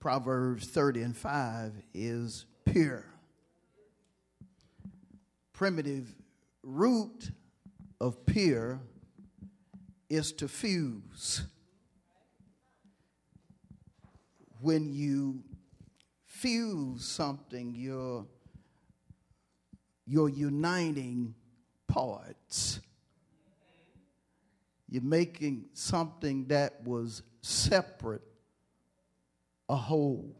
Proverbs 30 and 5 is pure. Primitive root of pure is to fuse. When you fuse something, you're, you're uniting parts. You're making something that was separate a whole.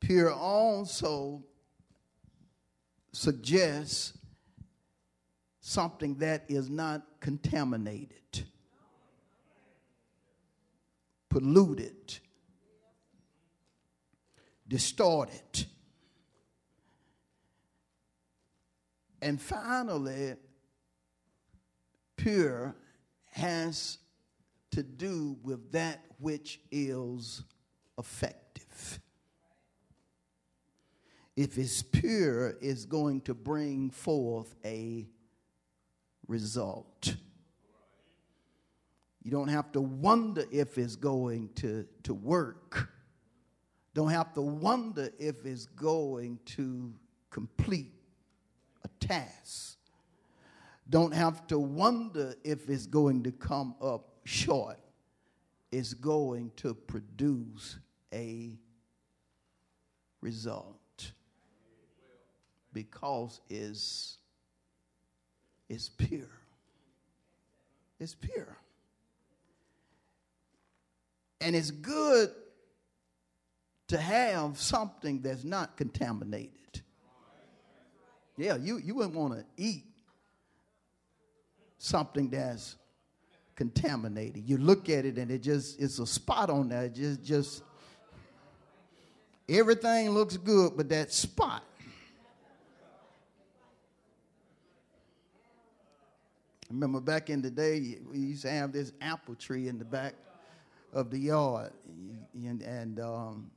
Pure also suggests something that is not contaminated, polluted, distorted. And finally, pure has to do with that which is effective. If it's pure, it's going to bring forth a result. You don't have to wonder if it's going to, to work. Don't have to wonder if it's going to complete a task. Don't have to wonder if it's going to come up short. is going to produce a result because it's is pure. It's pure. And it's good to have something that's not contaminated. Yeah, you, you wouldn't want to eat something that's contaminated. You look at it and it just it's a spot on there. It just just everything looks good, but that spot remember back in the day, we used to have this apple tree in the back of the yard, and, and um,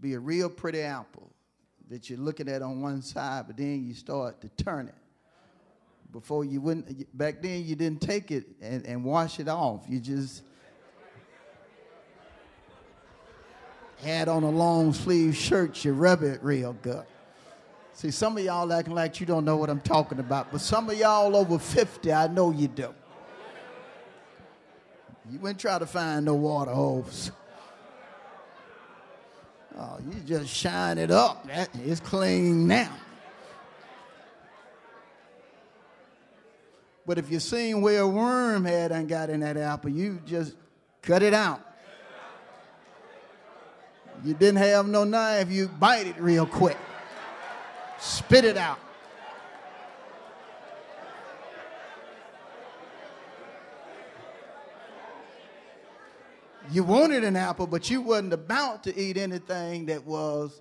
be a real pretty apple that you're looking at on one side, but then you start to turn it. Before you wouldn't, back then you didn't take it and, and wash it off. You just had on a long sleeve shirt, you rub it real good. See, some of y'all acting like you don't know what I'm talking about, but some of y'all over 50, I know you do. You wouldn't try to find no water holes. Oh, you just shine it up. That is clean now. But if you seen where a worm had and got in that apple, you just cut it out. You didn't have no knife, you bite it real quick. Spit it out. You wanted an apple, but you wasn't about to eat anything that was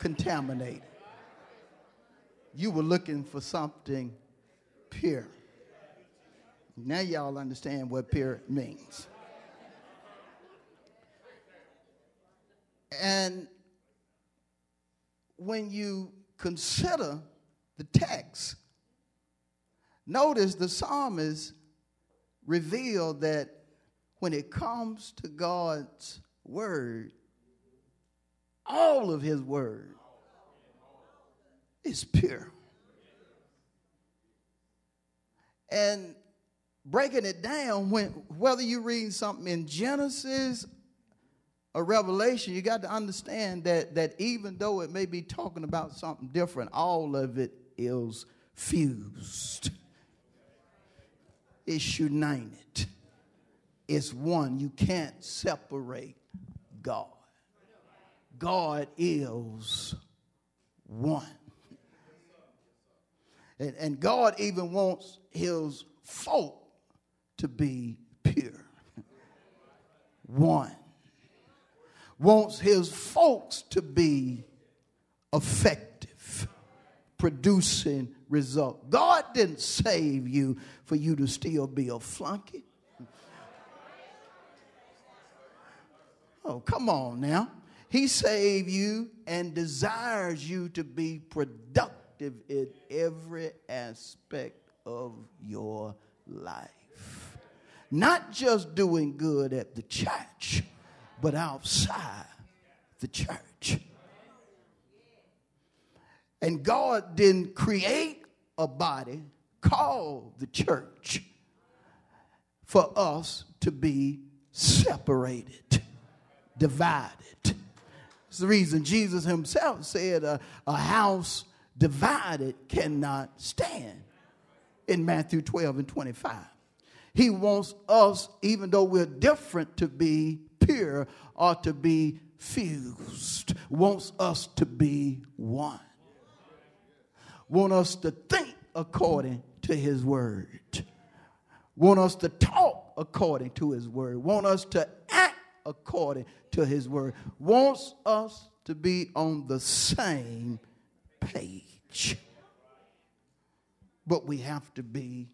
contaminated. You were looking for something pure. Now y'all understand what pure means. And when you consider the text, notice the psalmist revealed that when it comes to God's word, all of his word is pure. And breaking it down, when whether you read something in Genesis a revelation, you got to understand that, that even though it may be talking about something different, all of it is fused. It's united. It's one. You can't separate God. God is one. And, and God even wants his folk to be pure. One wants his folks to be effective, producing result. God didn't save you for you to still be a flunky. Oh, come on now. He saved you and desires you to be productive in every aspect of your life. Not just doing good at the church, but outside the church. And God didn't create a body called the church for us to be separated, divided. It's the reason Jesus himself said a, a house divided cannot stand in Matthew 12 and 25. He wants us, even though we're different, to be pure or to be fused, wants us to be one. Want us to think according to his word. Want us to talk according to his word. Want us to act according to his word. Wants us to be on the same page. But we have to be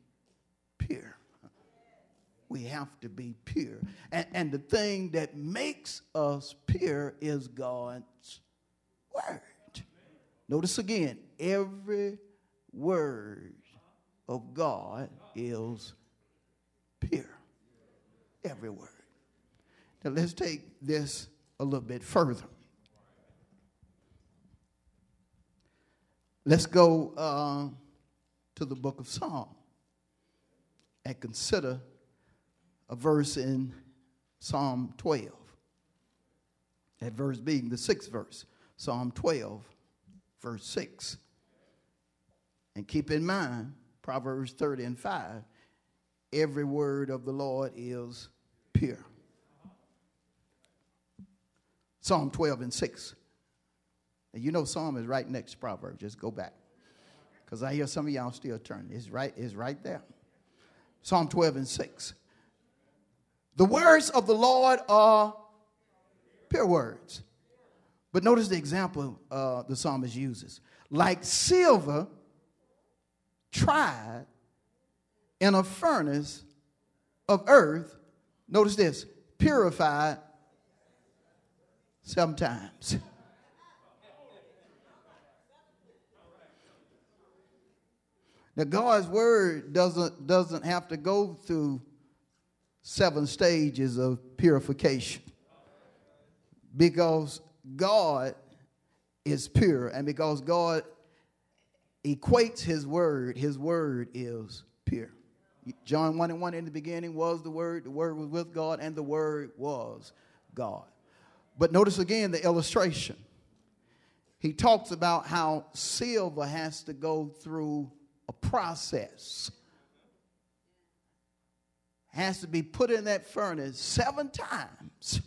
we have to be pure and, and the thing that makes us pure is god's word Notice again, every word of God is pure. Every word. Now let's take this a little bit further. Let's go uh, to the book of Psalm and consider a verse in Psalm 12. That verse being the sixth verse, Psalm 12 verse 6. And keep in mind, Proverbs 30 and 5 every word of the Lord is pure. Psalm 12 and 6. And you know Psalm is right next to Proverbs. Just go back. Because I hear some of y'all still turning. It's right, it's right there. Psalm 12 and 6. The words of the Lord are pure words. But notice the example uh, the psalmist uses. Like silver tried in a furnace of earth, notice this, purified sometimes. Now God's word doesn't doesn't have to go through seven stages of purification. Because God is pure, and because God equates his word, his word is pure. John 1 and 1 in the beginning was the word, the word was with God, and the word was God. But notice again the illustration. He talks about how silver has to go through a process. Has to be put in that furnace seven times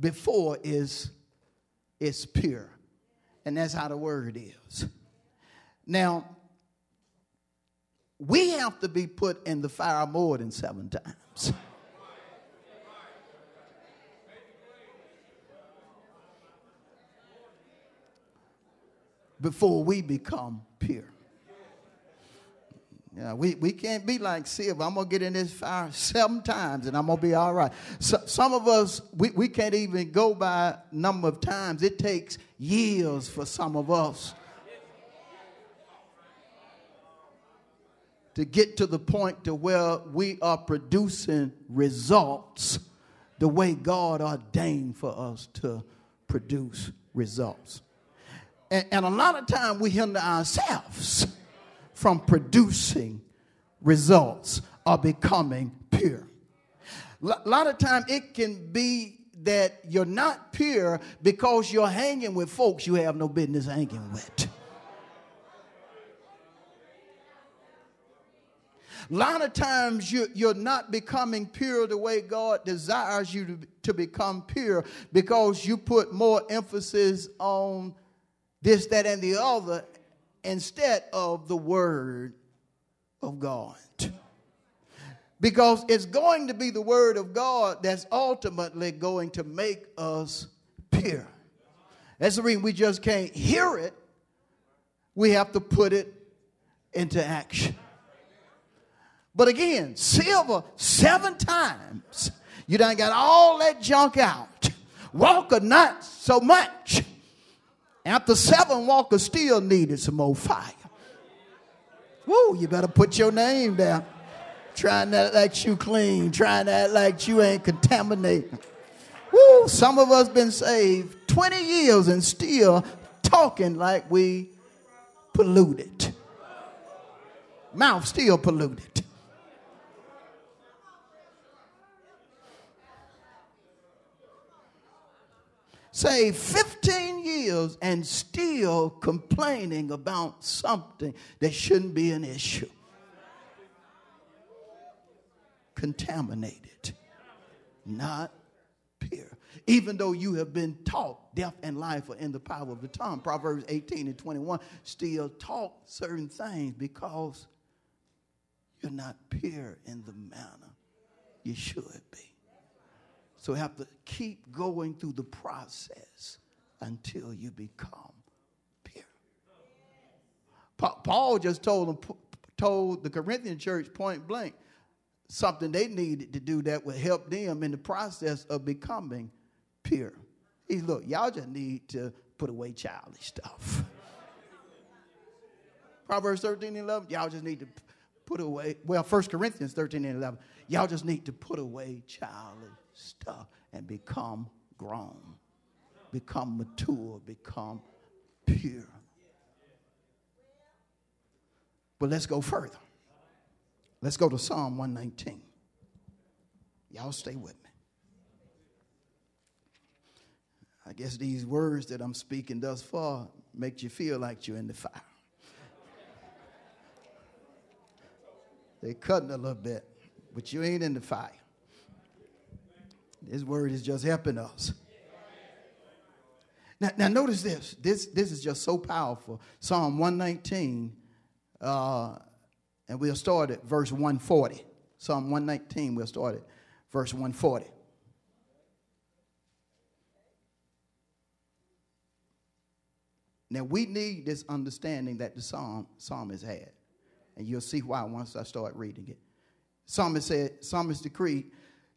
before is is pure. And that's how the word is. Now, we have to be put in the fire more than seven times. Before we become pure. Yeah, we, we can't be like Silver. I'm going to get in this fire seven times and I'm going to be all right. So, some of us, we, we can't even go by number of times. It takes years for some of us to get to the point to where we are producing results the way God ordained for us to produce results. And, and a lot of time we hinder ourselves from producing results or becoming pure. A lot of time it can be that you're not pure because you're hanging with folks you have no business hanging with. A lot of times you, you're not becoming pure the way God desires you to, to become pure because you put more emphasis on this, that, and the other instead of the Word of God. Because it's going to be the word of God that's ultimately going to make us pure. That's the reason we just can't hear it. We have to put it into action. But again, silver seven times. You done got all that junk out. Walker not so much. After seven, Walker still needed some more fire. Woo, you better put your name down. Trying to act like you clean, trying to act like you ain't contaminated. Woo, some of us been saved 20 years and still talking like we polluted. Mouth still polluted. Say 15 years and still complaining about something that shouldn't be an issue. Contaminated, not pure. Even though you have been taught death and life are in the power of the tongue, Proverbs 18 and 21 still taught certain things because you're not pure in the manner you should be. So we have to keep going through the process until you become pure. Paul just told them, told the Corinthian church point blank something they needed to do that would help them in the process of becoming pure. He said, look, y'all just need to put away childish stuff. Proverbs 13 and 11, y'all just need to put away, well, 1 Corinthians 13 and 11, y'all just need to put away childish stuff and become grown, become mature, become pure. But let's go further. Let's go to Psalm 119. Y'all stay with me. I guess these words that I'm speaking thus far make you feel like you're in the fire. They're cutting a little bit, but you ain't in the fire. His word is just helping us. Now, now notice this. This, this is just so powerful. Psalm 119, uh, and we'll start at verse 140. Psalm 119, we'll start at verse 140. Now we need this understanding that the psalm psalmist had, and you'll see why once I start reading it. Psalmist said, psalmist decreed,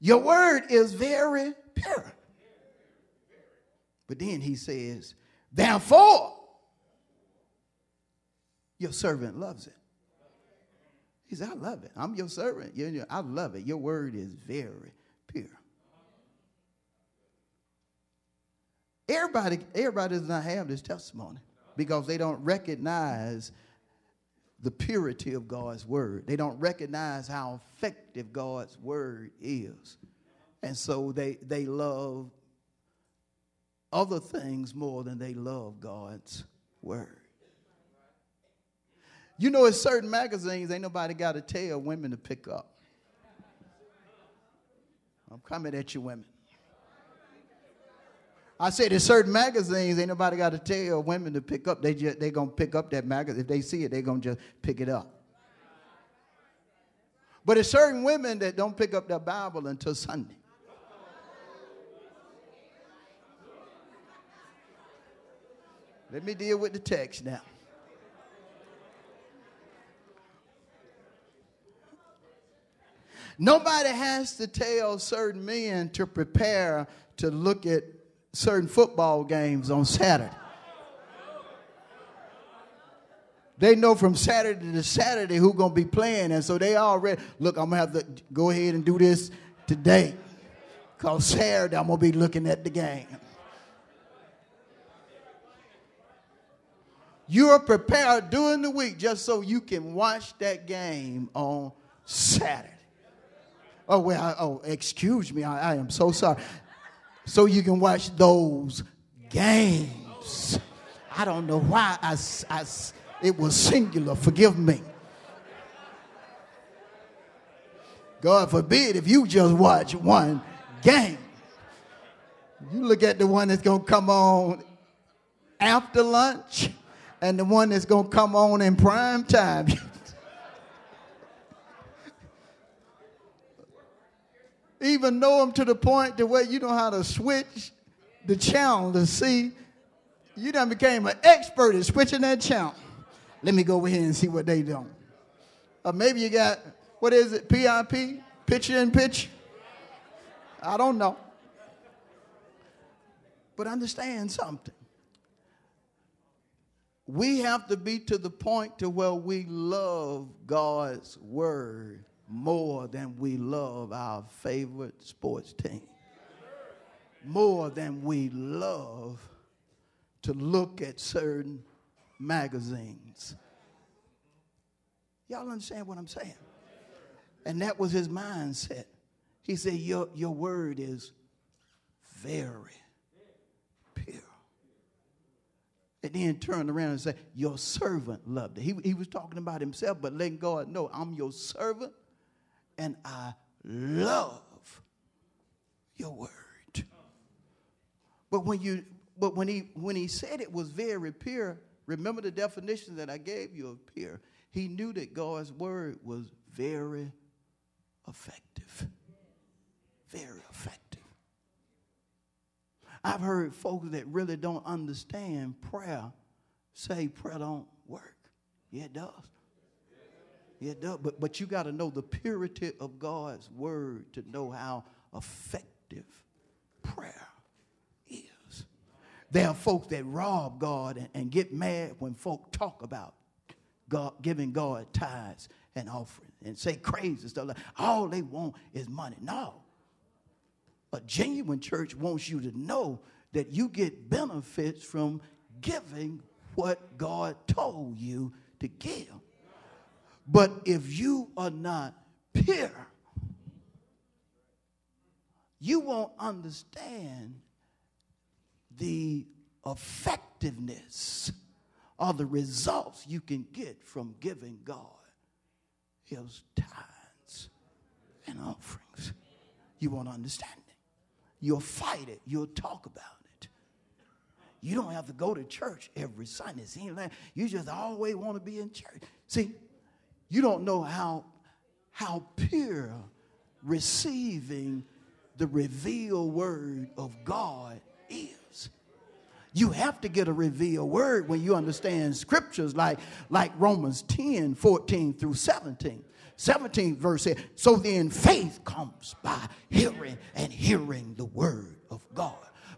your word is very pure. But then he says, Therefore, your servant loves it. He said, I love it. I'm your servant. I love it. Your word is very pure. Everybody, everybody does not have this testimony because they don't recognize the purity of God's word. They don't recognize how effective God's word is. And so they, they love other things more than they love God's word. You know, in certain magazines, ain't nobody got to tell women to pick up. I'm coming at you, women. I said in certain magazines, ain't nobody got to tell women to pick up. They just they gonna pick up that magazine. If they see it, they gonna just pick it up. But there's certain women that don't pick up their Bible until Sunday. Let me deal with the text now. Nobody has to tell certain men to prepare to look at certain football games on Saturday. They know from Saturday to Saturday who's to be playing, and so they already look. I'm gonna have to go ahead and do this today, cause Saturday I'm gonna be looking at the game. You're prepared during the week just so you can watch that game on Saturday. Oh well, I, oh excuse me, I, I am so sorry so you can watch those games. I don't know why I, I, it was singular. Forgive me. God forbid if you just watch one game. You look at the one that's going to come on after lunch and the one that's going to come on in prime time. even know them to the point to where you know how to switch the channel to see. You done became an expert at switching that channel. Let me go over here and see what they do. Or uh, maybe you got, what is it, PIP? Picture in pitch? I don't know. But understand something. We have to be to the point to where we love God's word more than we love our favorite sports team. More than we love to look at certain magazines. Y'all understand what I'm saying? And that was his mindset. He said, Your, your word is very pure. And then turned around and said, Your servant loved it. He, he was talking about himself, but letting God know, I'm your servant and I love your word. But when you but when he when he said it was very pure, remember the definition that I gave you of pure. He knew that God's word was very effective. Very effective. I've heard folks that really don't understand prayer say prayer don't work. Yeah, it does. It does. But, but you got to know the purity of God's word to know how effective prayer is. There are folks that rob God and, and get mad when folk talk about God giving God tithes and offerings and say crazy stuff like all they want is money. No. A genuine church wants you to know that you get benefits from giving what God told you to give. But if you are not pure, you won't understand the effectiveness or the results you can get from giving God his tithes and offerings. You won't understand it. You'll fight it. You'll talk about it. You don't have to go to church every Sunday. See, you just always want to be in church. See, you don't know how, how pure receiving the revealed word of God is. You have to get a revealed word when you understand scriptures like, like Romans 10 14 through 17. 17 verse says, So then faith comes by hearing and hearing the word of God.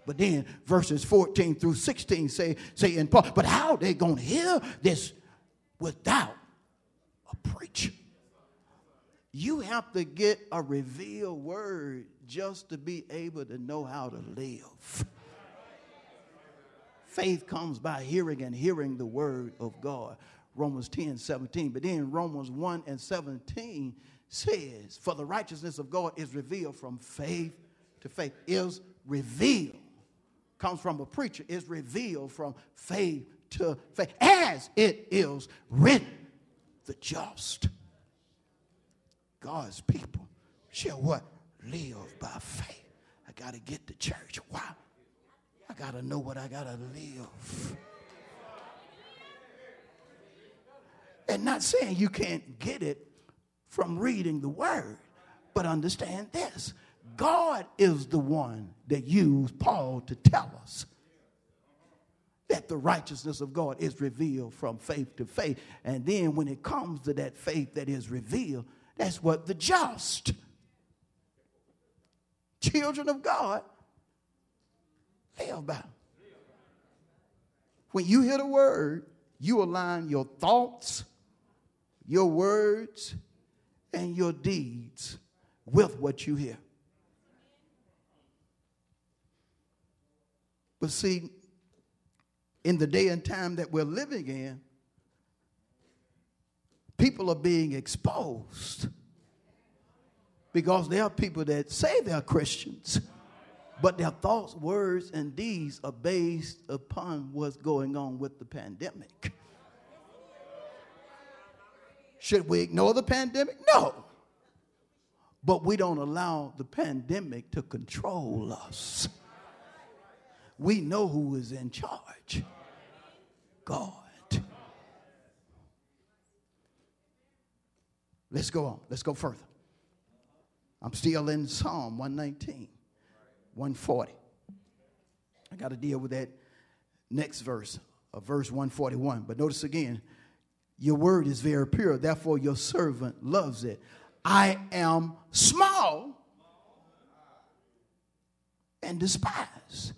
But then verses 14 through 16 say, say in Paul, but how they gonna hear this without a preacher? You have to get a revealed word just to be able to know how to live. Faith comes by hearing and hearing the word of God. Romans 10 17. But then Romans 1 and 17 says, For the righteousness of God is revealed from faith to faith, is revealed. Comes from a preacher, is revealed from faith to faith, as it is written, the just. God's people shall what? Live by faith. I got to get to church. Why? I got to know what I got to live. And not saying you can't get it from reading the word, but understand this God is the one that used Paul to tell us that the righteousness of God is revealed from faith to faith. And then when it comes to that faith that is revealed, that's what the just children of God live by. When you hear the word, you align your thoughts your words and your deeds with what you hear. But see, in the day and time that we're living in, people are being exposed because there are people that say they're Christians, but their thoughts, words, and deeds are based upon what's going on with the pandemic. Should we ignore the pandemic? No. But we don't allow the pandemic to control us. We know who is in charge God. Let's go on. Let's go further. I'm still in Psalm 119, 140. I got to deal with that next verse of verse 141. But notice again, your word is very pure, therefore your servant loves it. I am small and despised.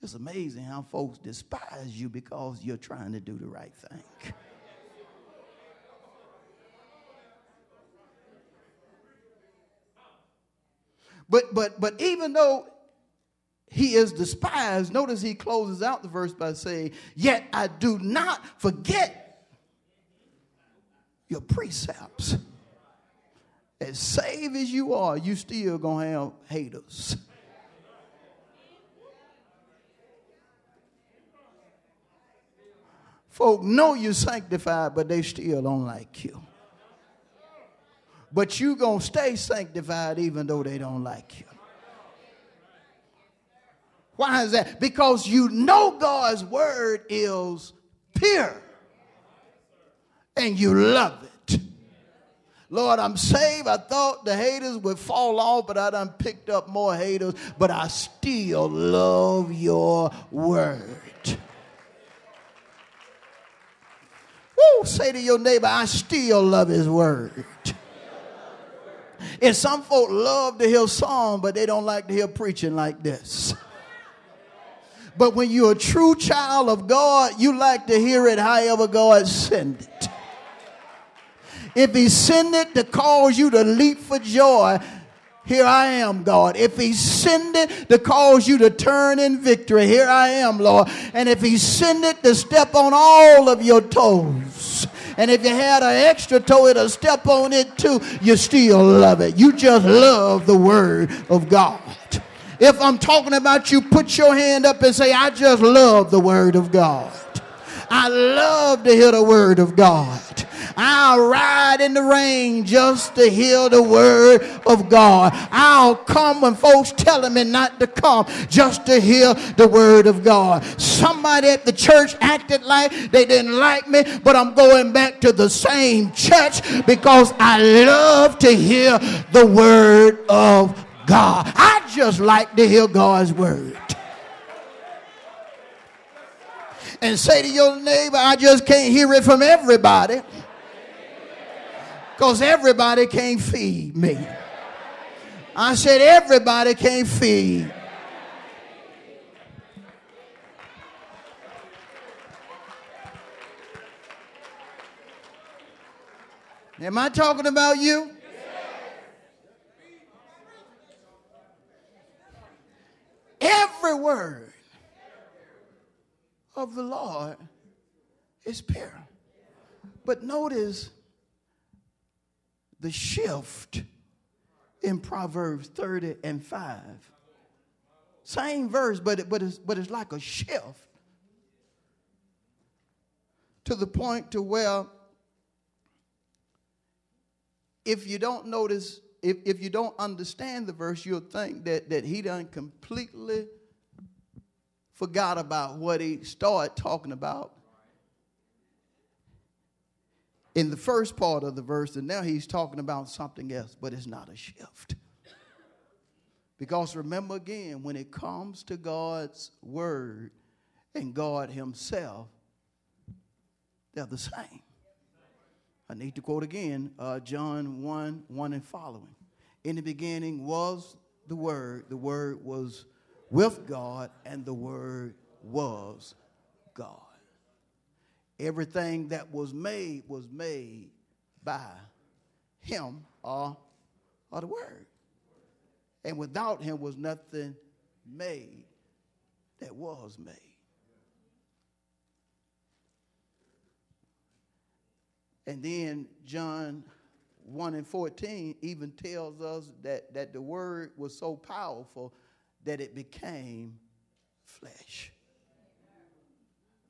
It's amazing how folks despise you because you're trying to do the right thing. But but but even though he is despised, notice he closes out the verse by saying, Yet I do not forget your precepts. As saved as you are, you still gonna have haters. Folk know you're sanctified, but they still don't like you. But you gonna stay sanctified even though they don't like you. Why is that? Because you know God's word is pure and you love it. Lord, I'm saved. I thought the haters would fall off, but I done picked up more haters, but I still love your word. Woo, say to your neighbor, I still love his word. And some folk love to hear song, but they don't like to hear preaching like this. But when you're a true child of God, you like to hear it however God send it. If he send it to cause you to leap for joy, here I am, God. If he send it to cause you to turn in victory, here I am, Lord. And if he send it to step on all of your toes, and if you had an extra toe, it'll step on it too, you still love it. You just love the word of God. If I'm talking about you, put your hand up and say, I just love the Word of God. I love to hear the Word of God. I'll ride in the rain just to hear the word of God. I'll come when folks telling me not to come just to hear the word of God. Somebody at the church acted like they didn't like me, but I'm going back to the same church because I love to hear the word of God. I just like to hear God's word. And say to your neighbor, I just can't hear it from everybody. Because everybody can't feed me. I said, everybody can't feed. Am I talking about you? Every word of the Lord is pure. But notice the shift in Proverbs 30 and 5. Same verse, but, it, but, it's, but it's like a shift to the point to where if you don't notice if, if you don't understand the verse, you'll think that, that he done completely forgot about what he started talking about in the first part of the verse, and now he's talking about something else, but it's not a shift. Because remember again, when it comes to God's word and God Himself, they're the same. I need to quote again uh, John 1 1 and following. In the beginning was the Word, the Word was with God, and the Word was God. Everything that was made was made by Him or, or the Word. And without Him was nothing made that was made. And then John 1 and 14 even tells us that, that the word was so powerful that it became flesh.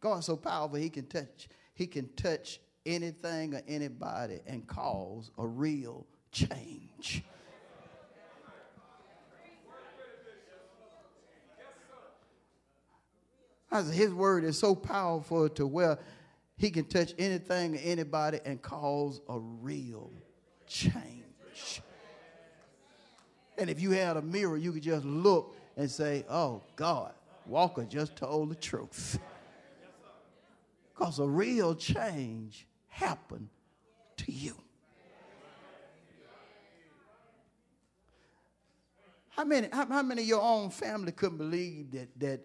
God's so powerful he can touch, he can touch anything or anybody and cause a real change. His word is so powerful to where he can touch anything or anybody and cause a real change. And if you had a mirror, you could just look and say, oh, God, Walker just told the truth. Because a real change happened to you. How many, how, how many of your own family couldn't believe that, that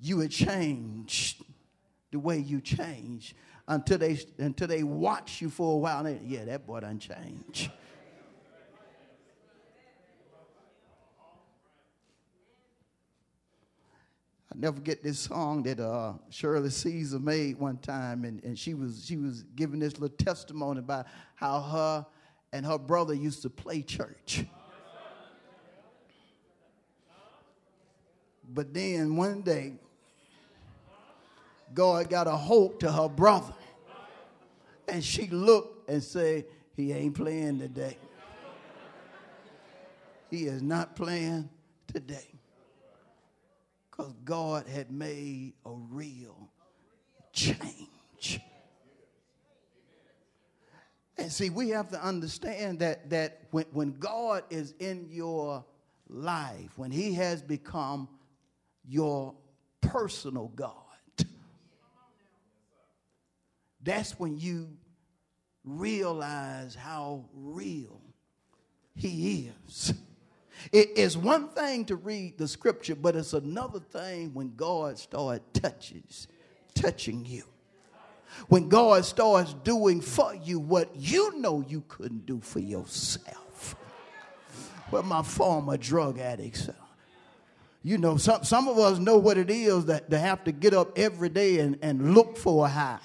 you had changed the way you changed until they, until they watch you for a while? They, yeah, that boy done changed. I never forget this song that uh, Shirley Caesar made one time, and, and she was she was giving this little testimony about how her and her brother used to play church. But then one day, God got a hold to her brother, and she looked and said, "He ain't playing today. He is not playing today." Because God had made a real change. And see, we have to understand that, that when, when God is in your life, when He has become your personal God, that's when you realize how real He is. It is one thing to read the scripture, but it's another thing when God starts touches, touching you. When God starts doing for you what you know you couldn't do for yourself. Well, my former drug addicts, you know, some, some of us know what it is that to have to get up every day and, and look for a high.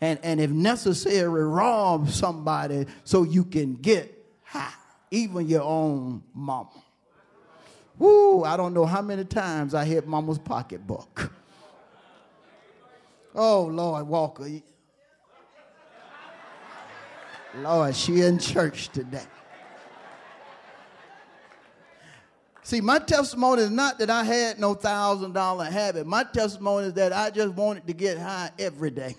And, and if necessary, rob somebody so you can get high even your own mama. Woo, I don't know how many times I hit mama's pocketbook. Oh, Lord, Walker. Lord, she in church today. See, my testimony is not that I had no thousand dollar habit. My testimony is that I just wanted to get high every day.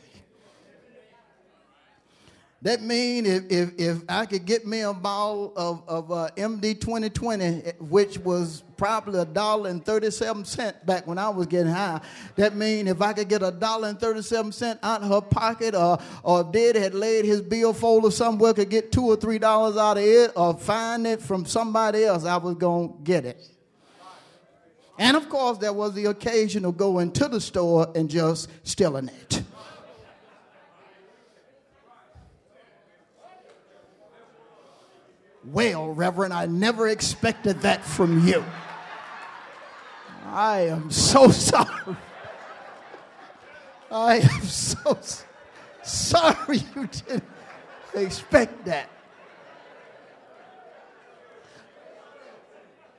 That means if, if, if I could get me a bottle of, of uh, MD 2020, which was probably a dollar and 37 cent back when I was getting high, that means if I could get a dollar and 37 cent out of her pocket or, or if Dad had laid his bill folder somewhere, could get two or three dollars out of it or find it from somebody else, I was going to get it. And of course, there was the occasion of going to the store and just stealing it. Well, Reverend, I never expected that from you. I am so sorry. I am so sorry you didn't expect that.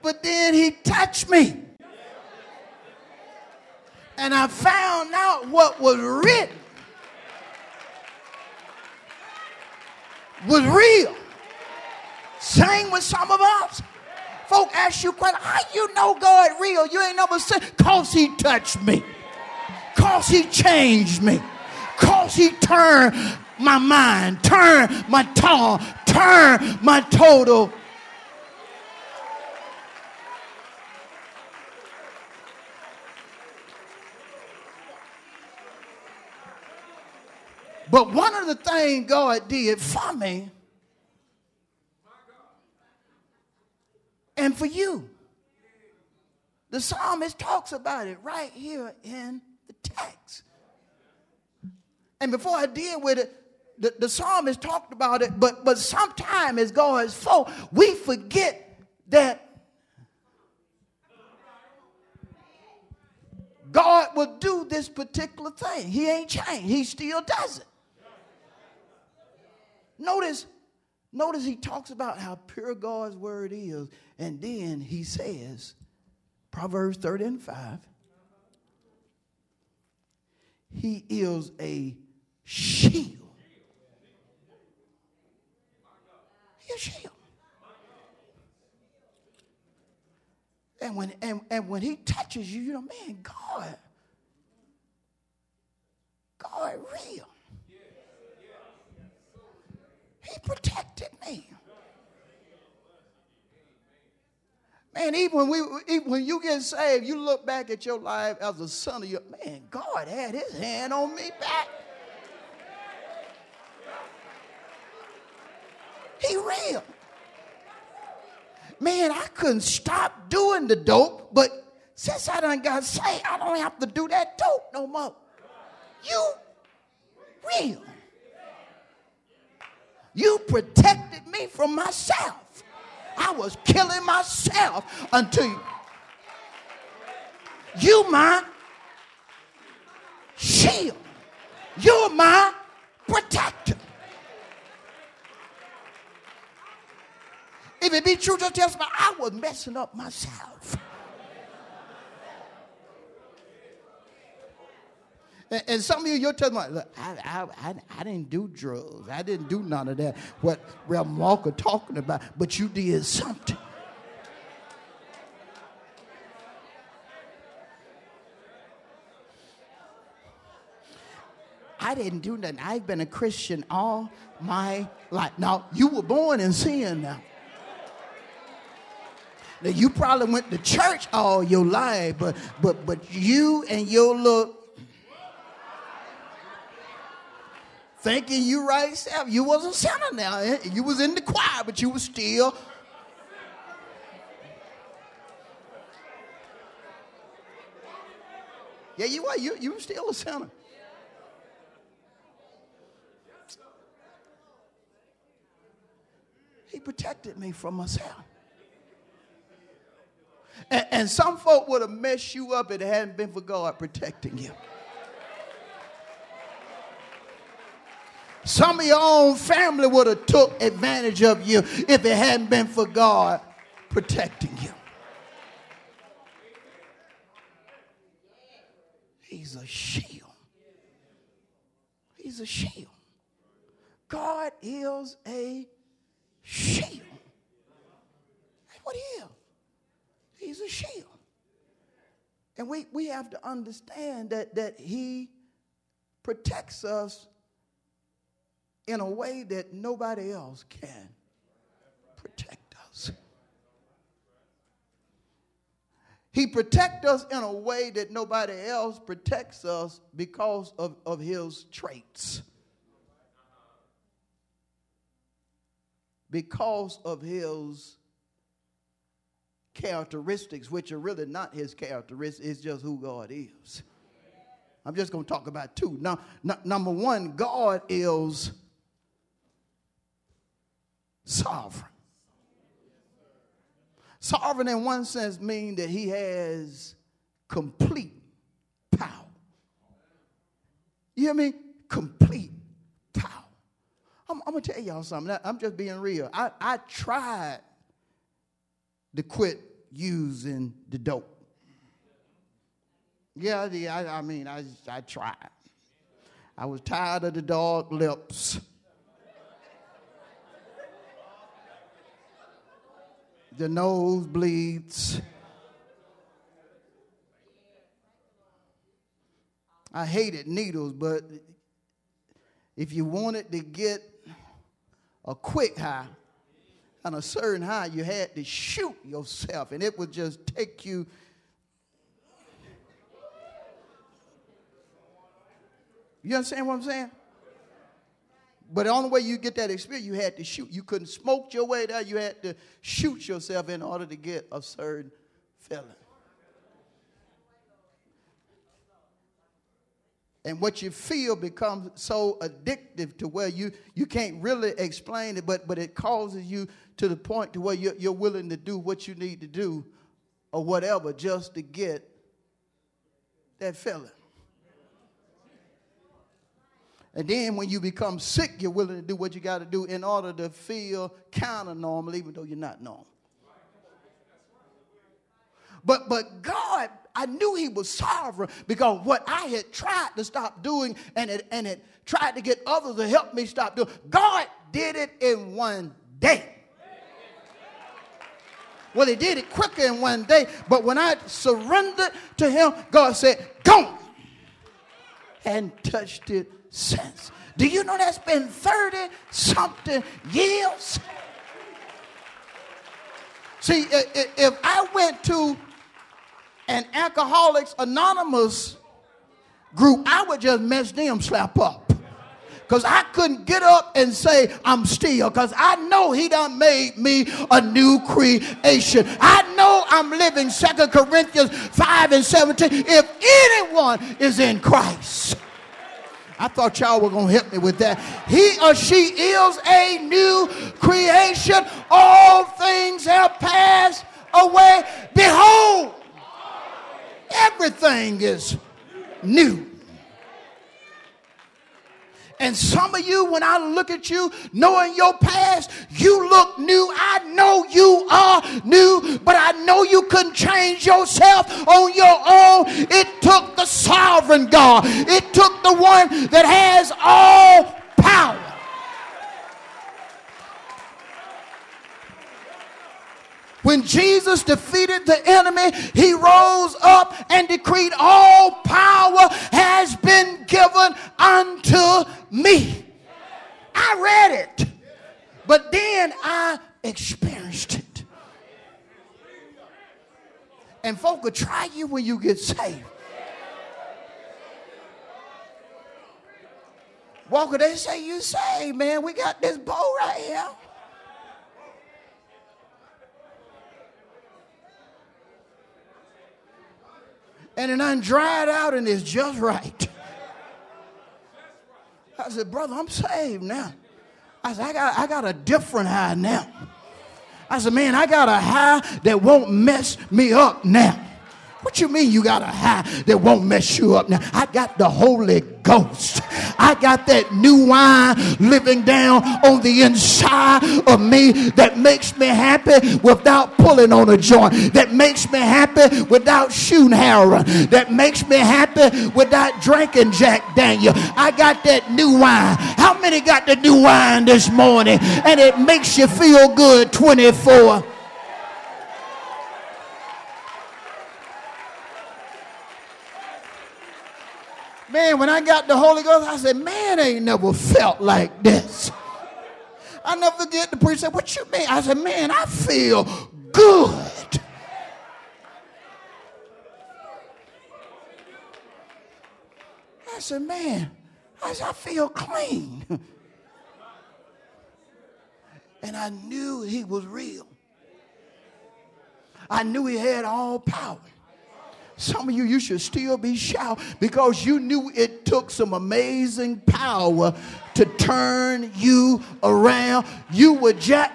But then he touched me. And I found out what was written was real. Same with some of us. Folk ask you question, how you know God real? You ain't never said, cause he touched me. Cause he changed me. Cause he turned my mind, turned my tongue, turned my total. But one of the things God did for me and for you. The psalmist talks about it right here in the text. And before I deal with it, the, the psalmist talked about it, but, but sometimes as God's folk, we forget that God will do this particular thing. He ain't changed. He still does it. Notice Notice he talks about how pure God's word is, and then he says, Proverbs 30 and 5, he is a shield. A shield. And when, and, and when he touches you, you know, man, God, God real. He protected me. Man, even when we even when you get saved, you look back at your life as a son of your man, God had his hand on me back. He real. Man, I couldn't stop doing the dope, but since I done got saved, I don't have to do that dope no more. You real. You protected me from myself. I was killing myself until you, you my shield. You're my protector. If it be true, just tell me I was messing up myself. And, some of you, you're telling me, look, I, I, I, I, didn't do drugs. I didn't do none of that, what Reverend Walker talking about, but you did something. I didn't do nothing. I've been a Christian all my life. Now, you were born in sin now. Now you probably went to church all your life, but but but you and your little thinking you right self. You was a sinner now. You was in the choir, but you was still. Yeah, you are. You you were still a sinner. He protected me from myself. And, and some folk would have messed you up if it hadn't been for God protecting you. Some of your own family would have took advantage of you if it hadn't been for God protecting you. He's a shield. He's a shield. God is a shield. That's what he is. He's a shield. And we, we have to understand that, that he protects us in a way that nobody else can protect us. He protects us in a way that nobody else protects us because of, of his traits. Because of his characteristics, which are really not his characteristics, it's just who God is. I'm just going to talk about two. Now, n- number one, God is sovereign. Sovereign in one sense means that he has complete power. You hear me? Complete power. I'm, I'm gonna tell y'all something. I'm just being real. I, I tried to quit using the dope. Yeah, I, I mean, I, I tried. I was tired of the dog lips. The nose bleeds. I hated needles, but if you wanted to get a quick high and a certain high, you had to shoot yourself, and it would just take you. You understand what I'm saying? But the only way you get that experience, you had to shoot. You couldn't smoke your way there. You had to shoot yourself in order to get a certain feeling. And what you feel becomes so addictive to where you, you can't really explain it, but, but it causes you to the point to where you're, you're willing to do what you need to do or whatever just to get that feeling. And then when you become sick, you're willing to do what you got to do in order to feel kind of normal, even though you're not normal. But, but God, I knew He was sovereign because what I had tried to stop doing and it, and it tried to get others to help me stop doing, God did it in one day. Well, He did it quicker in one day, but when I surrendered to Him, God said, Go! And touched it since. Do you know that's been 30 something years? See, if I went to an Alcoholics Anonymous group, I would just mess them slap up because I couldn't get up and say I'm still because I know he done made me a new creation. I know I'm living Second Corinthians 5 and 17. If anyone is in Christ, I thought y'all were going to help me with that. He or she is a new creation. All things have passed away. Behold, everything is new. And some of you, when I look at you, knowing your past, you look new. I know you are new, but I know you couldn't change yourself on your own. It took the sovereign God, it took the one that has all power. When Jesus defeated the enemy, he rose up and decreed, All power has been given unto me. I read it, but then I experienced it. And folk will try you when you get saved. Walker, they say you saved, man. We got this bow right here. And it undried out and it's just right. I said, brother, I'm saved now. I said, I got, I got a different high now. I said, man, I got a high that won't mess me up now. What you mean you got a high that won't mess you up now? I got the Holy Ghost. I got that new wine living down on the inside of me that makes me happy without pulling on a joint, that makes me happy without shooting heroin, that makes me happy without drinking Jack Daniel. I got that new wine. How many got the new wine this morning? And it makes you feel good 24 Man, when I got the Holy Ghost, I said, man, I ain't never felt like this. I never forget the priest said, What you mean? I said, Man, I feel good. I said, Man, I, said, I feel clean. and I knew he was real. I knew he had all power. Some of you, you should still be shouting because you knew it took some amazing power to turn you around. You were jack.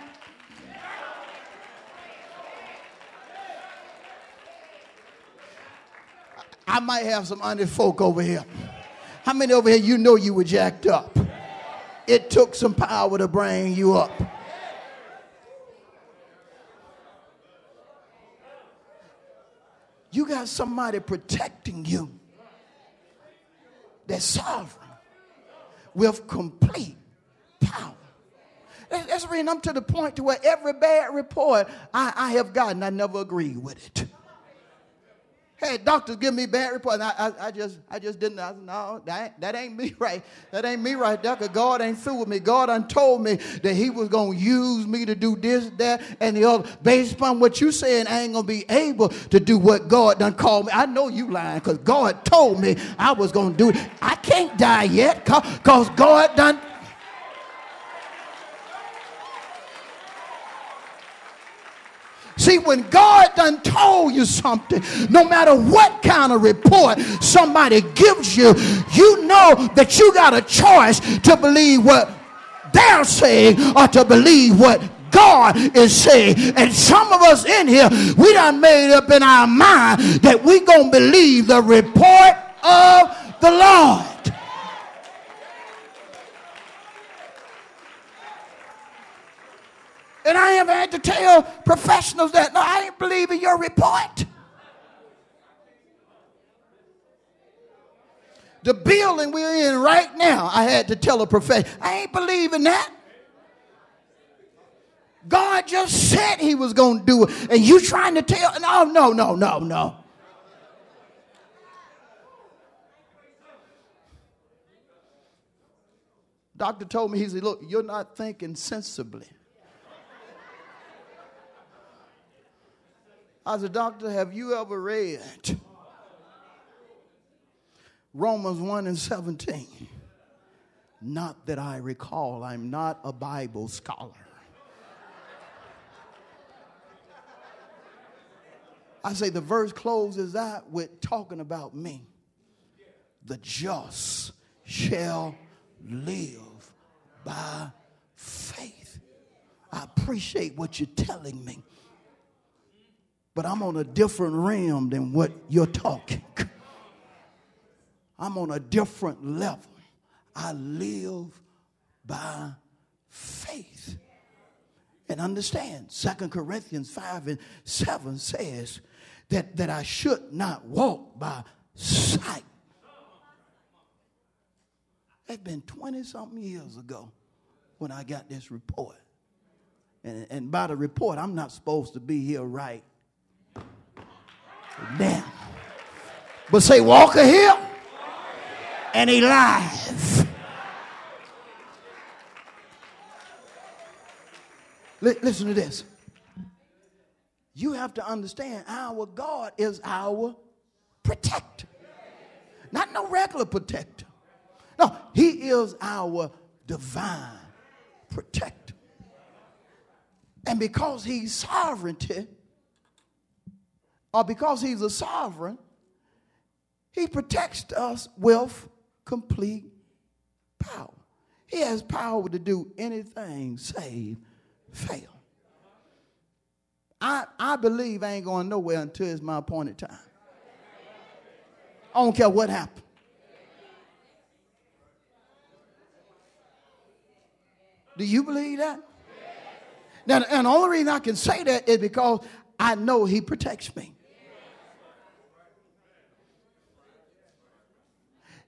I might have some honest folk over here. How many over here you know you were jacked up? It took some power to bring you up. You got somebody protecting you that's sovereign with complete power. That's reading. I'm to the point to where every bad report I, I have gotten, I never agree with it. Hey, doctors give me bad reports. I, I, I, just, I just didn't. I said, no, that, that ain't me right. That ain't me right there. Cause God ain't through with me. God done told me that He was gonna use me to do this, that, and the other. Based upon what you saying, I ain't gonna be able to do what God done called me. I know you lying, cause God told me I was gonna do it. I can't die yet, cause God done See, when God done told you something, no matter what kind of report somebody gives you, you know that you got a choice to believe what they're saying or to believe what God is saying. And some of us in here, we done made up in our mind that we gonna believe the report of the Lord. And I have had to tell professionals that, no, I ain't believing your report. The building we're in right now, I had to tell a professional, I ain't believing that. God just said he was going to do it. And you trying to tell, no, no, no, no, no. Doctor told me, he said, look, you're not thinking sensibly. I said, Doctor, have you ever read Romans 1 and 17? Not that I recall, I'm not a Bible scholar. I say the verse closes out with talking about me. The just shall live by faith. I appreciate what you're telling me, but I'm on a different realm than what you're talking. I'm on a different level. I live by faith. And understand, Second Corinthians 5 and 7 says that, that I should not walk by sight. It's been 20 something years ago when I got this report. And, and by the report, I'm not supposed to be here right now. But say, Walker here and he live. listen to this. You have to understand our God is our protector. Not no regular protector. No, he is our divine protector. And because he's sovereignty, or because he's a sovereign, he protects us with complete power. He has power to do anything save fail. I, I believe I ain't going nowhere until it's my appointed time. I don't care what happens. Do you believe that? Now, and the only reason I can say that is because I know He protects me.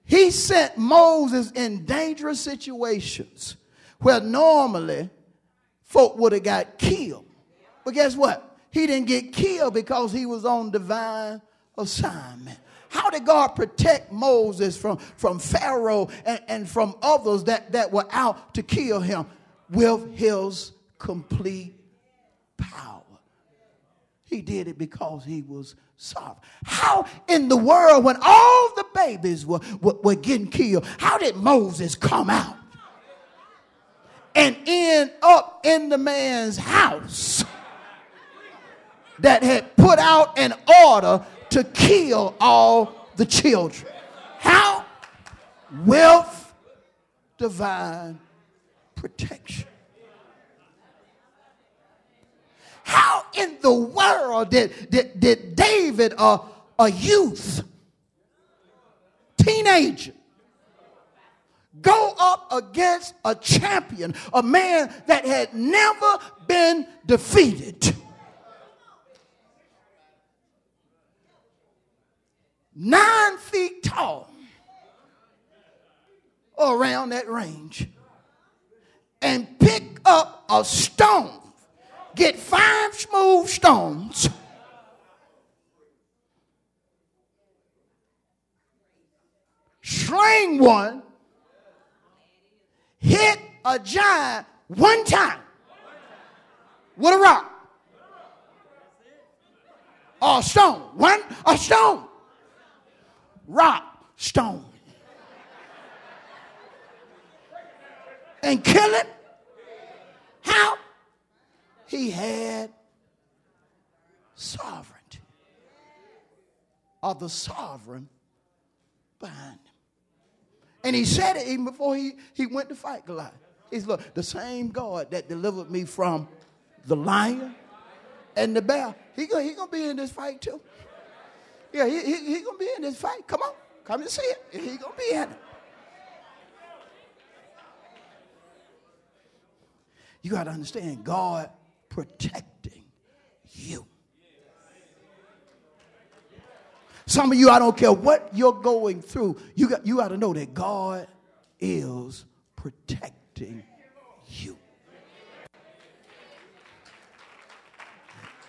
He sent Moses in dangerous situations where normally folk would have got killed. But guess what? He didn't get killed because he was on divine assignment. How did God protect Moses from, from Pharaoh and, and from others that, that were out to kill him? With his complete power. He did it because he was sovereign. How in the world, when all the babies were, were, were getting killed, how did Moses come out and end up in the man's house that had put out an order to kill all the children. How? With divine protection. How in the world did, did, did David, a, a youth, teenager, go up against a champion, a man that had never been defeated? nine feet tall around that range and pick up a stone, get five smooth stones. Sling one, hit a giant one time with a rock or a stone. One, a stone rock, stone. And kill it? How? He had sovereignty. Or the sovereign behind him. And he said it even before he, he went to fight Goliath. He's look, the same God that delivered me from the lion and the bear, he gonna, he gonna be in this fight too. Yeah, he, he, he gonna be in this fight. Come on, come and see it. He gonna be in it. You got to understand God protecting you. Some of you, I don't care what you're going through, you got, you got to know that God is protecting you.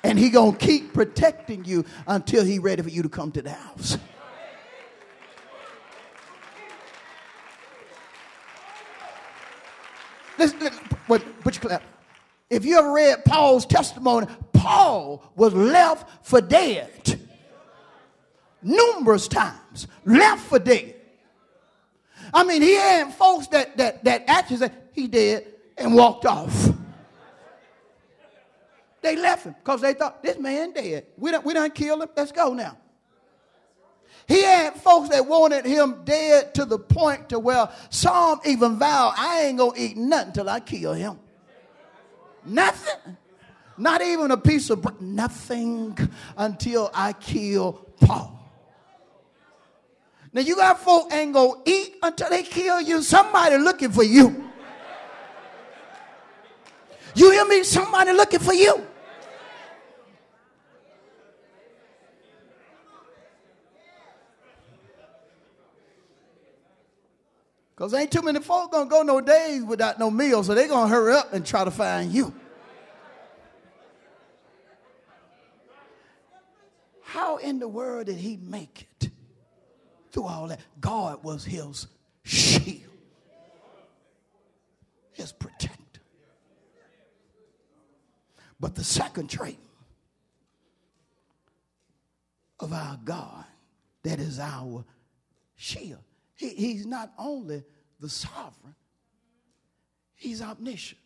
And he going to keep protecting you until he ready for you to come to the house. Listen, listen put, put your clap. If you ever read Paul's testimony, Paul was left for dead. Numerous times, left for dead. I mean, he had folks that that that actually said he dead and walked off. They left him because they thought this man dead. We don't we don't kill him. Let's go now. He had folks that wanted him dead to the point to where some even vowed, I ain't gonna eat nothing till I kill him. Nothing. Not even a piece of bread. Nothing until I kill Paul. Now you got folk ain't gonna eat until they kill you. Somebody looking for you. You hear me? Somebody looking for you. Because ain't too many folk gonna go no days without no meal, so they gonna hurry up and try to find you. How in the world did he make it through all that? God was his shield, his protector. But the second trait of our God, that is our shield. He, he's not only the sovereign, he's omniscient.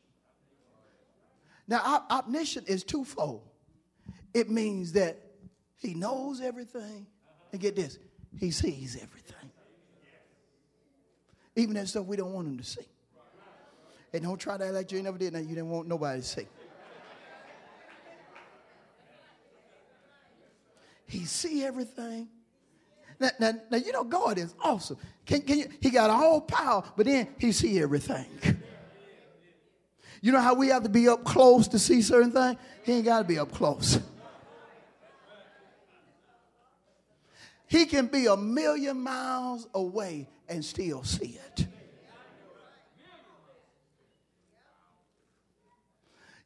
Now, omniscient is twofold. It means that he knows everything, and get this, he sees everything. Even that stuff we don't want him to see. And don't try to act like you never did, now you didn't want nobody to see. He see everything. Now, now, now, you know God is awesome. Can, can you, he got all power, but then he see everything. You know how we have to be up close to see certain things? He ain't got to be up close. He can be a million miles away and still see it.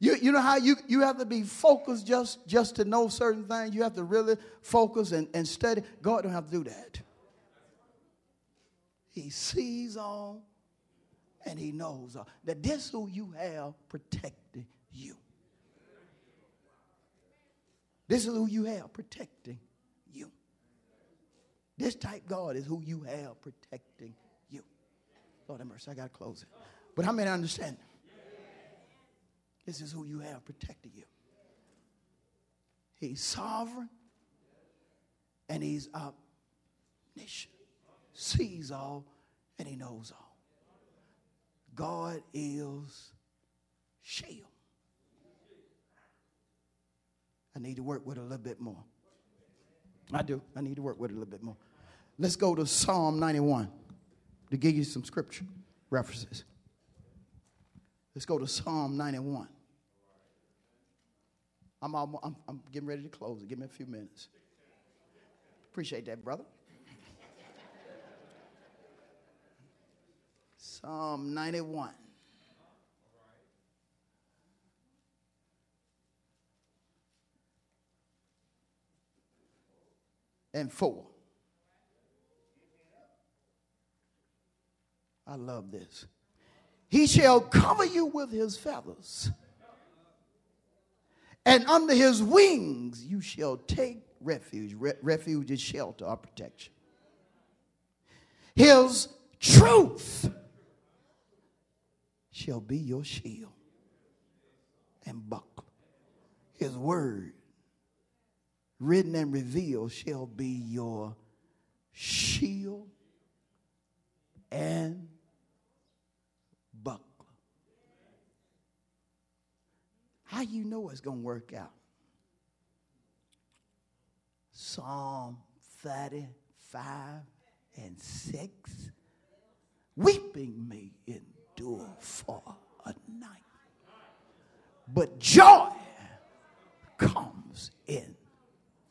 You, you know how you, you have to be focused just, just to know certain things? You have to really focus and, and study. God don't have to do that. He sees all and he knows all. That this who you have protecting you. This is who you have protecting you. This type God is who you have protecting you. Lord have mercy, I got to close it. But how many understand? This is who you have protecting you. He's sovereign and he's omniscient, sees all and he knows all. God is shield. I need to work with it a little bit more. I do. I need to work with it a little bit more. Let's go to Psalm 91 to give you some scripture references. Let's go to Psalm 91. I'm, I'm, I'm getting ready to close. Give me a few minutes. Appreciate that, brother. Psalm 91. And 4. I love this. He shall cover you with his feathers and under his wings you shall take refuge. Re- refuge is shelter or protection. His truth shall be your shield and buckler. His word, written and revealed, shall be your shield and How you know it's going to work out? Psalm 35 and 6. Weeping may endure for a night, but joy comes in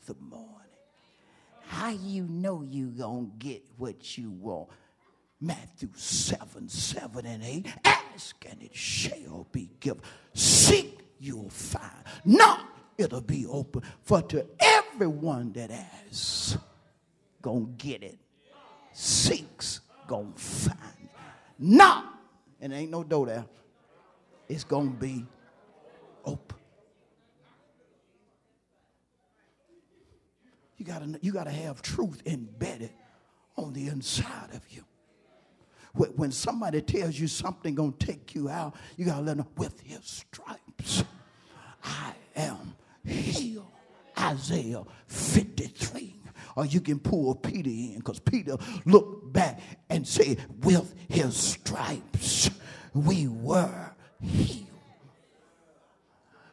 the morning. How you know you to get what you want? Matthew 7, 7 and 8. Ask and it shall be given. Seek you'll find. Knock, it'll be open. For to everyone that asks, gonna get it. Seeks, gonna find it. And ain't no door there. It's gonna be open. You gotta, you gotta have truth embedded on the inside of you. When somebody tells you something gonna take you out, you gotta let them with his stripes. I am healed. Isaiah 53. Or you can pull Peter in because Peter looked back and said, With his stripes we were healed.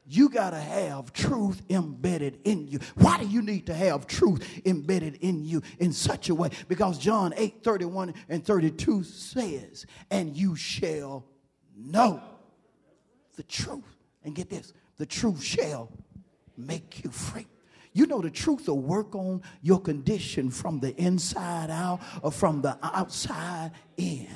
You got to have truth embedded in you. Why do you need to have truth embedded in you in such a way? Because John 8 31 and 32 says, And you shall know the truth. And get this the truth shall make you free. You know, the truth will work on your condition from the inside out or from the outside in.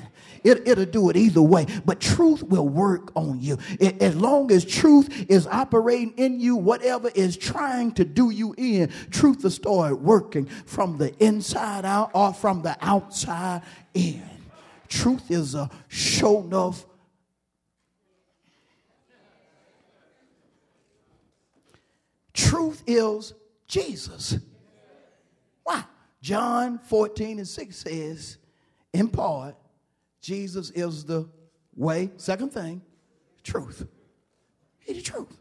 It, it'll do it either way, but truth will work on you. It, as long as truth is operating in you, whatever is trying to do you in, truth will start working from the inside out or from the outside in. Truth is a show enough truth is Jesus. Why? John 14 and 6 says, in part, Jesus is the way. Second thing, truth. He's the truth.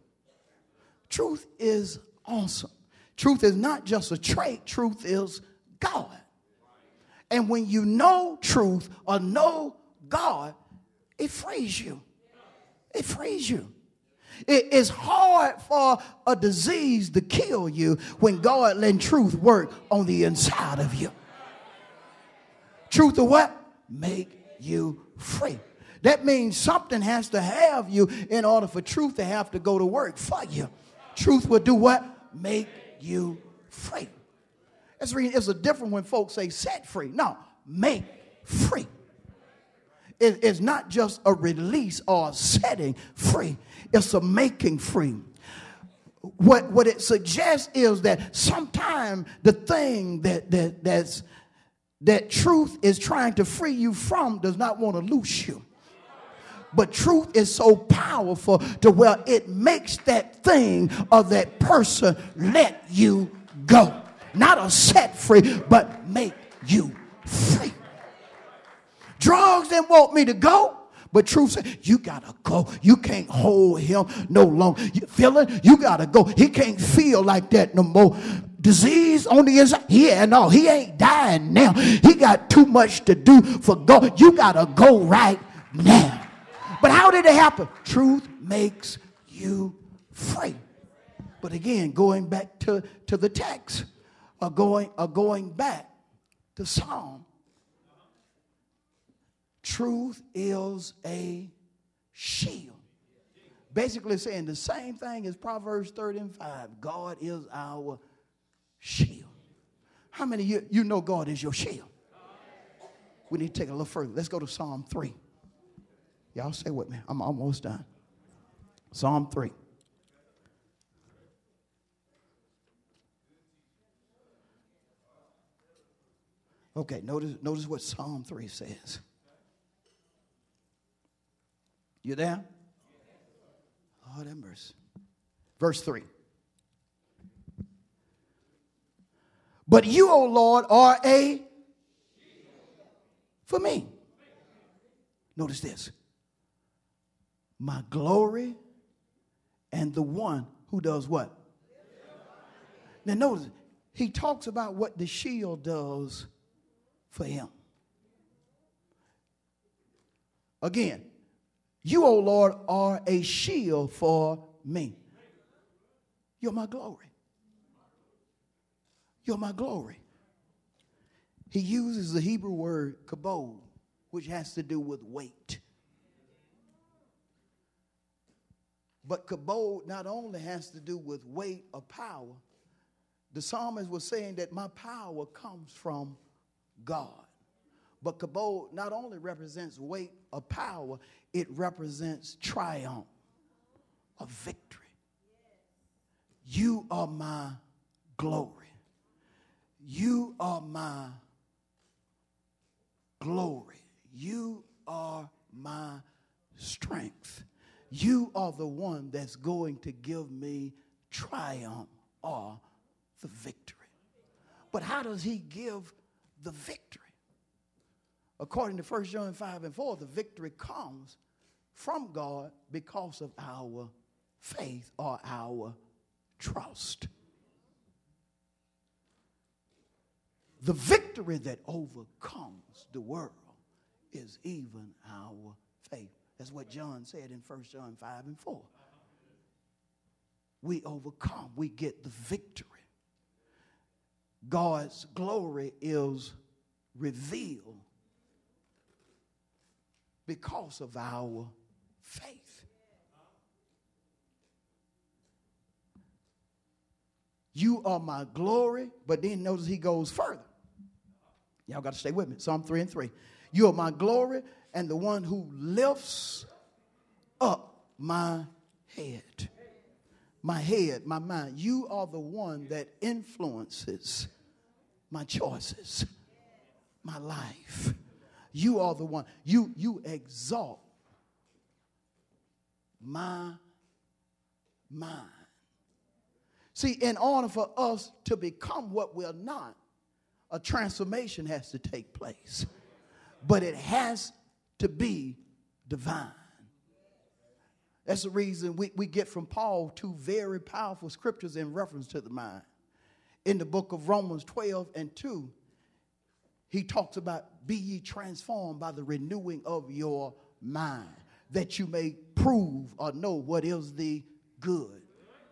Truth is awesome. Truth is not just a trait, truth is God. And when you know truth or know God, it frees you. It frees you. It is hard for a disease to kill you when God let truth work on the inside of you. Truth of what? Make you free. That means something has to have you in order for truth to have to go to work for you. Truth will do what? Make you free. It's, it's a different when folks say set free. No, make free It's not just a release or setting free, it's a making free. What, what it suggests is that sometimes the thing that, that, that's, that truth is trying to free you from does not want to loose you. But truth is so powerful to where it makes that thing or that person let you go. Not a set free, but make you free. Drugs didn't want me to go. But truth said, you gotta go. You can't hold him no longer. You feel it? You gotta go. He can't feel like that no more. Disease on the inside. Yeah, no, he ain't dying now. He got too much to do for God. You gotta go right now. But how did it happen? Truth makes you free. But again, going back to, to the text, or going, or going back to Psalm Truth is a shield. Basically saying the same thing as Proverbs 30 and 5. God is our shield. How many you, you know God is your shield? We need to take a little further. Let's go to Psalm 3. Y'all stay with me. I'm almost done. Psalm 3. Okay, notice, notice what Psalm 3 says. You there? Oh, Lord have mercy. Verse 3. But you, O Lord, are a for me. Notice this. My glory and the one who does what? Now notice, he talks about what the shield does for him. Again, you, O Lord, are a shield for me. You're my glory. You're my glory. He uses the Hebrew word kabod, which has to do with weight. But kabod not only has to do with weight or power, the psalmist was saying that my power comes from God. But kabod not only represents weight or power, it represents triumph, a victory. You are my glory. You are my glory. You are my strength. You are the one that's going to give me triumph or the victory. But how does he give the victory? According to 1 John 5 and 4, the victory comes from God because of our faith or our trust. The victory that overcomes the world is even our faith. That's what John said in 1 John 5 and 4. We overcome, we get the victory. God's glory is revealed because of our faith. You are my glory, but then notice he goes further. Y'all got to stay with me. Psalm 3 and 3. You are my glory and the one who lifts up my head. My head, my mind. You are the one that influences my choices, my life. You are the one. You, you exalt my mind. See, in order for us to become what we're not, a transformation has to take place. But it has to be divine. That's the reason we, we get from Paul two very powerful scriptures in reference to the mind. In the book of Romans 12 and 2, he talks about be ye transformed by the renewing of your mind, that you may prove or know what is the good,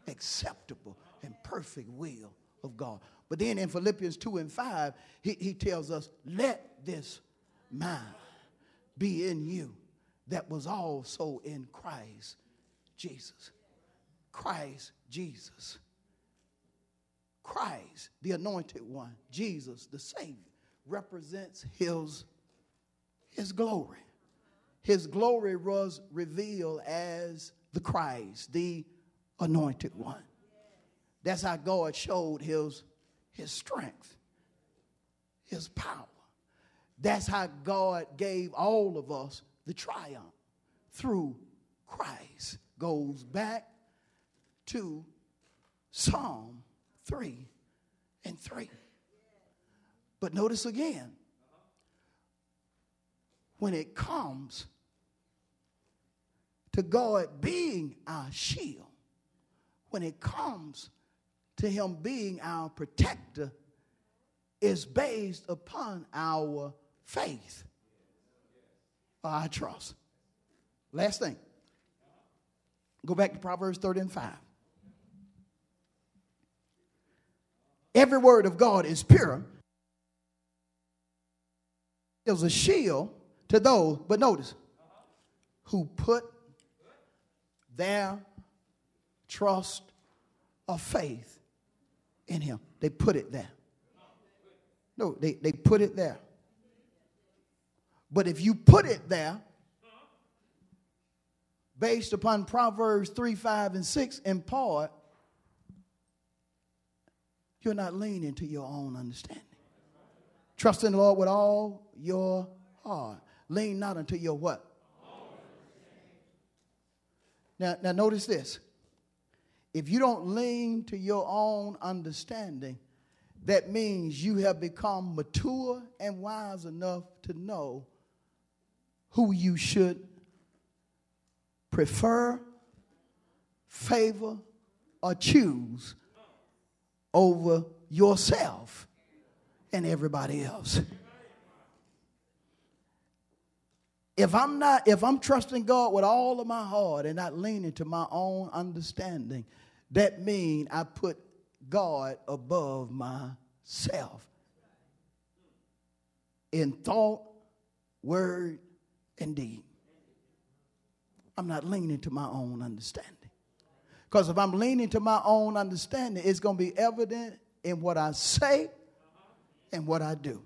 acceptable, and perfect will of God. But then in Philippians 2 and 5, he, he tells us, let this mind be in you that was also in Christ Jesus. Christ Jesus. Christ, the anointed one, Jesus, the Savior, represents his, his glory. His glory was revealed as the Christ, the anointed one. That's how God showed his, his strength, his power. That's how God gave all of us the triumph through Christ. Goes back to Psalm 3 and 3. But notice again, when it comes to God being our shield, when it comes to Him being our protector, is based upon our faith our trust. Last thing. Go back to Proverbs 30 and 5. Every word of God is pure. There's a shield to those, but notice, who put their trust of faith in him. They put it there. No, they, they put it there. But if you put it there, based upon Proverbs 3, 5, and 6 in part, you're not leaning to your own understanding. Trust in the Lord with all your heart. Lean not unto your what? Now, now notice this. If you don't lean to your own understanding, that means you have become mature and wise enough to know who you should prefer, favor, or choose over yourself and everybody else. If I'm not, if I'm trusting God with all of my heart and not leaning to my own understanding, that means I put God above myself in thought, word, and deed. I'm not leaning to my own understanding. Because if I'm leaning to my own understanding, it's going to be evident in what I say and what I do.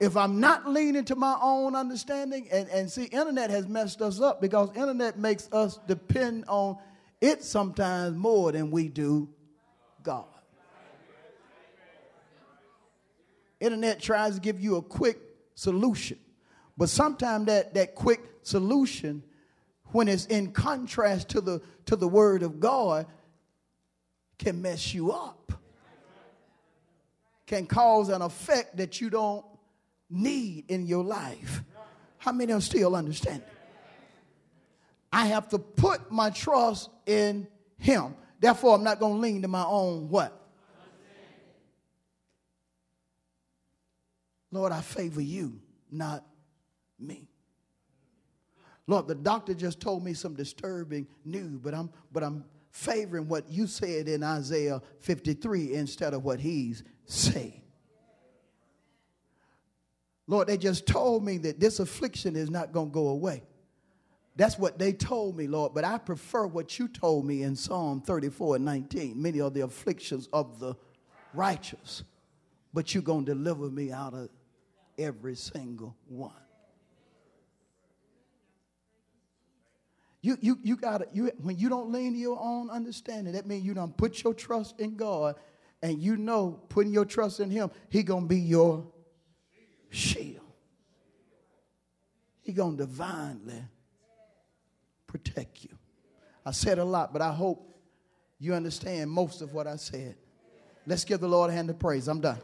If I'm not leaning to my own understanding, and, and see, internet has messed us up because internet makes us depend on it sometimes more than we do God. Internet tries to give you a quick solution, but sometimes that, that quick solution when it's in contrast to the, to the word of God can mess you up. Can cause an effect that you don't need in your life. How many are still understanding? I have to put my trust in him. Therefore, I'm not going to lean to my own what? Lord, I favor you, not me. Lord, the doctor just told me some disturbing news, but I'm but I'm favoring what you said in Isaiah 53 instead of what he's saying. Lord, they just told me that this affliction is not going to go away. That's what they told me, Lord, but I prefer what you told me in Psalm 34 and 19. Many are the afflictions of the righteous, but you're going to deliver me out of every single one. You, you, you got you when you don't lean to your own understanding, that means you don't put your trust in God and you know putting your trust in him, he gonna be your shield. He gonna divinely protect you. I said a lot, but I hope you understand most of what I said. Let's give the Lord a hand of praise. I'm done.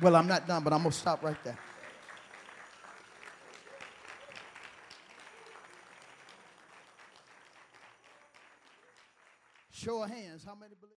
Well, I'm not done, but I'm gonna stop right there. Show of hands, how many believe?